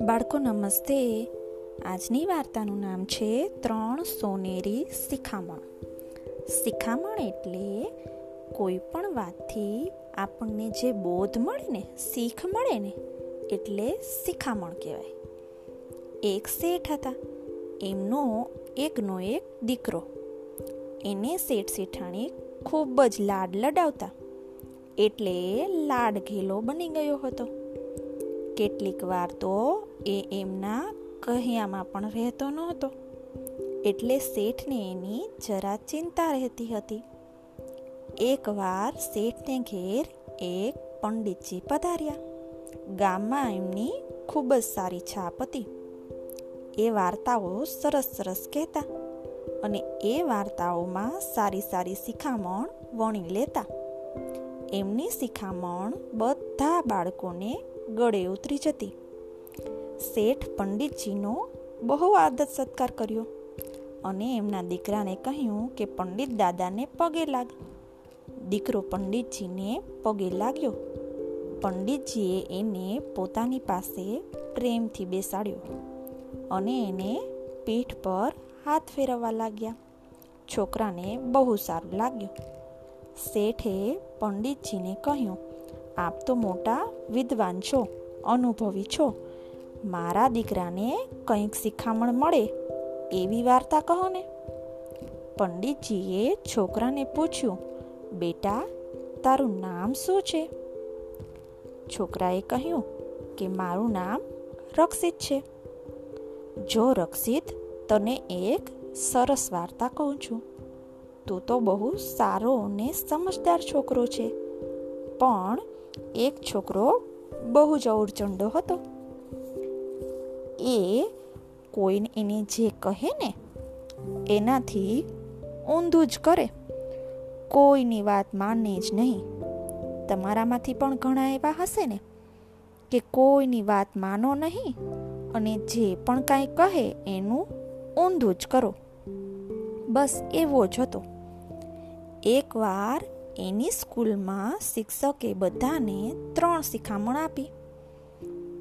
બાળકો, નમસ્તે. આજની વાર્તાનું નામ છે ત્રણ સોનેરી શિખામણ. શિખામણ એટલે કોઈ પણ વાતથી આપણને જે બોધ મળે ને, શીખ મળે ને, એટલે શિખામણ કહેવાય. એક શેઠ હતા. એમનો એકનો એક દીકરો. એને શેઠ શેઠાણી ખૂબ જ લાડ લડાવતા. એટલે લાડ ઘેલો બની ગયો હતો. કેટલીક વાર તો એ એમના કહ્યામાં પણ રહેતો નહોતો. એટલે શેઠને એની જરા ચિંતા રહેતી હતી. એકવાર શેઠને ઘેર એક પંડિતજી પધાર્યા. ગામમાં એમની ખૂબ જ સારી છાપ હતી. એ વાર્તાઓ સરસ સરસ કહેતા અને એ વાર્તાઓમાં સારી સારી શિખામણ વણી લેતા. એમની શિખામણ બધા બાળકોને ગળે ઉતરી જતી. શેઠ પંડિતજીનો બહુ આદત સત્કાર કર્યો અને એમના દીકરાને કહ્યું કે પંડિત દાદાને પગે લાગ. દીકરો પંડિતજીને પગે લાગ્યો. પંડિતજીએ એને પોતાની પાસે પ્રેમથી બેસાડ્યો અને એને પીઠ પર હાથ ફેરવવા લાગ્યા. છોકરાને બહુ સારું લાગ્યું. શેઠે પંડિતજીને કહ્યું, આપ તો મોટા વિદ્વાન છો, અનુભવી છો. મારા દીકરાને કંઈક શિખામણ મળે એવી વાર્તા કહો ને. પંડિતજીએ છોકરાને પૂછ્યું, બેટા, તારું નામ શું છે? છોકરાએ કહ્યું, કે મારું નામ રક્ષિત છે. જો રક્ષિત, તને એક સરસ વાર્તા કહું છું. તું તો બહુ સારો અને સમજદાર છોકરો છે. પણ એક છોકરો બહુ જ અવરચંડો હતો. એ કોઈને એને જે કહે ને, એનાથી ઊંધું જ કરે. કોઈની વાત માને જ નહીં. તમારામાંથી પણ ઘણા એવા હશે ને, કે કોઈની વાત માનો નહીં અને જે પણ કાંઈ કહે એનું ઊંધું જ કરો. બસ એવો જ હતો. એકવાર એની સ્કૂલમાં શિક્ષકે બધાને ત્રણ શિખામણ આપી.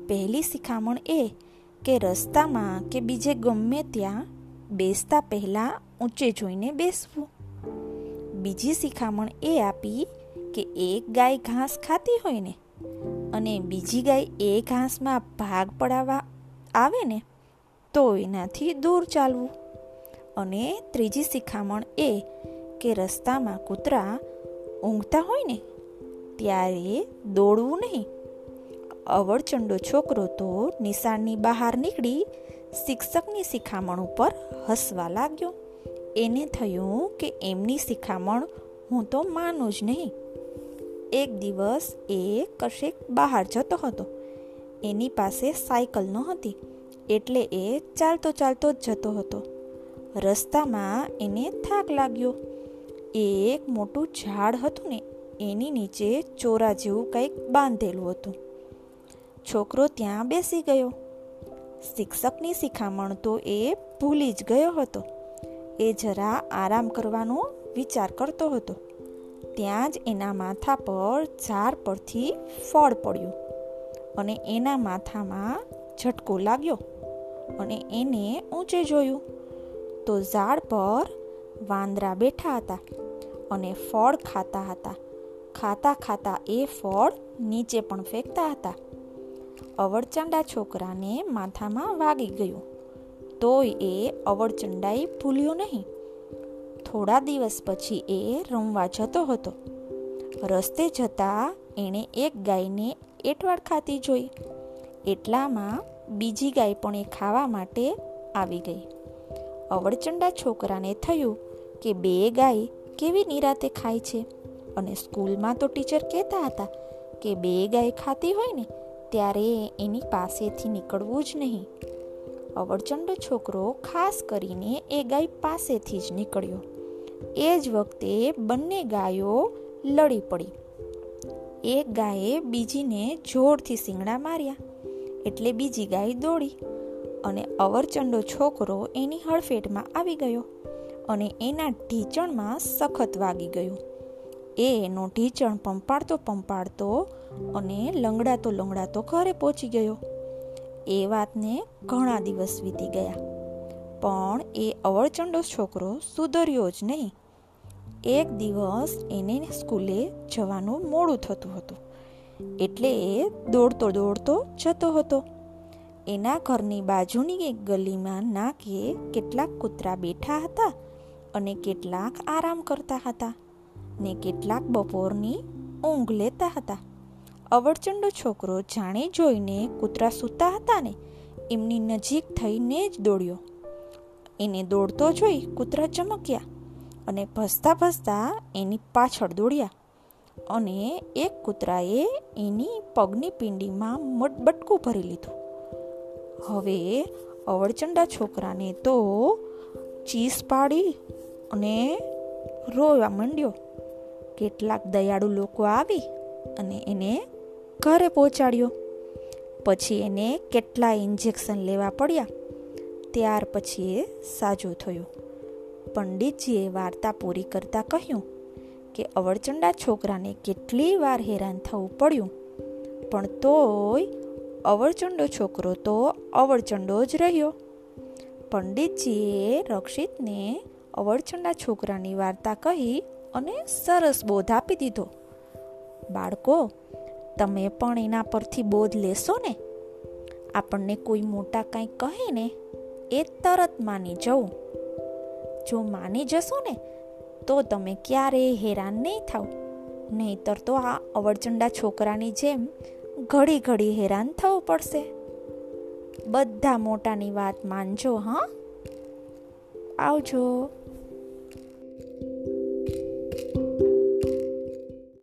પહેલી શિખામણ એ કે રસ્તામાં કે બીજે ગમે ત્યાં બેસતા પહેલાં ઊંચે જોઈને બેસવું. બીજી શિખામણ એ આપી કે એક ગાય ઘાસ ખાતી હોય ને, અને બીજી ગાય એ ઘાસમાં ભાગ પડાવવા આવે ને, તો એનાથી દૂર ચાલવું. અને ત્રીજી શિખામણ એ કે રસ્તામાં કૂતરા ઊંઘતા હોય ને, ત્યારે દોડવું નહીં. અવળચંડો છોકરો તો નિશાળની બહાર નીકળી શિક્ષકની શિખામણ ઉપર હસવા લાગ્યો. એને થયું કે એમની શિખામણ હું તો માનું જ નહીં. એક દિવસ એ કશેક બહાર જતો હતો. એની પાસે સાયકલ નહોતી, એટલે એ ચાલતો ચાલતો જ જતો હતો. રસ્તામાં એને થાક લાગ્યો. એક મોટું ઝાડ હતું ને, એની નીચે ચોરા જેવું કંઈક બાંધેલું હતું. છોકરો ત્યાં બેસી ગયો. શિક્ષકની શિખામણ તો એ ભૂલી જ ગયો હતો. એ જરા આરામ કરવાનો વિચાર કરતો હતો. ત્યાં જ એના માથા પર ઝાડ પરથી ફળ પડ્યું અને એના માથામાં ઝટકો લાગ્યો અને એને ઊંચે જોયું. તો ઝાડ પર વાંદરા બેઠા હતા. અને ફળ ખાતા હતા. ખાતા ખાતા એ ફળ નીચે પણ ફેંકતા હતા. અવળચંડા છોકરાને માથામાં વાગી ગયું. તોય એ અવળચંડાઈ ભૂલ્યો નહીં. થોડા દિવસ પછી એ રમવા જતો હતો. રસ્તે જતા એણે એક ગાયને એટવાડ ખાતી જોઈ. એટલામાં બીજી ગાય પણ એ ખાવા માટે આવી ગઈ. અવળચંડા છોકરાને થયું કે બે ગાય કેવી નિરાતે ખાય છે? અને સ્કૂલમાં તો ટીચર કહેતા હતા કે બે ગાય ખાતી હોય ને, ત્યારે એની પાસેથી નીકળવું જ નહીં. અવરચંડો છોકરો ખાસ કરીને એ ગાય પાસેથી જ નીકળ્યો. એ જ વખતે બંને ગાયો લડી પડી. એક ગાયે બીજીને જોરથી શિંગડા માર્યા, એટલે બીજી ગાય દોડી અને અવરચંડો છોકરો એની હડફેટમાં આવી ગયો. અને એના ઢીંચણમાં સખત વાગી ગયું. એ એનો ઢીંચણ પંપાડતો પંપાડતો અને લંગડાતો લંગડાતો ઘરે પહોંચી ગયો. એ વાતને ઘણા દિવસ વીતી ગયા. પણ એ અવળચંડો છોકરો સુધર્યો જ નહીં. એક દિવસ એને સ્કૂલે જવાનું મોડું થતું હતું. એટલે એ દોડતો દોડતો જતો હતો. એના ઘરની બાજુની એક ગલીમાં નાકે કેટલાક કૂતરા બેઠા હતા. અને કેટલાક આરામ કરતા હતા ને કેટલાક બપોરની ઊંઘ લેતા હતા. અવળચંડો છોકરો જાણે જોઈને કૂતરા સૂતા હતા ને, એમની નજીક થઈને જ દોડ્યો. એને દોડતો જોઈ કૂતરા ચમક્યા અને ભસતા ભસતા એની પાછળ દોડ્યા અને એક કૂતરાએ એની પગની પિંડીમાં બટકું ભરી લીધું. હવે અવળચંડા છોકરાને તો ચીસ પાડી અને રોવા માંડ્યો. કેટલાક દયાળુ લોકો આવી અને એને ઘરે પહોંચાડ્યો. પછી એને કેટલા ઇન્જેક્શન લેવા પડ્યા. ત્યાર પછી એ સાજો થયો. પંડિતજીએ વાર્તા પૂરી કરતા કહ્યું કે અવળચંડા છોકરાને કેટલી વાર હેરાન થવું પડ્યું. પણ તોય અવળચંડો છોકરો તો અવળચંડો જ રહ્યો. પંડિતજીએ રક્ષિતને અવળચંડા છોકરાની વાર્તા કહી અને સરસ બોધ આપી દીધો. બાળકો, તમે પણ એના પરથી બોધ લેશો ને? આપણને કોઈ મોટા કંઈ કહે ને, એ તરત માની જવું. જો માની જશો ને, તો તમે ક્યારેય હેરાન નહીં થાવ. નહીતર તો આ અવળચંડા છોકરાની જેમ ઘડી ઘડી હેરાન થવું પડશે. બધા મોટાની વાત માનજો, હા? આવજો.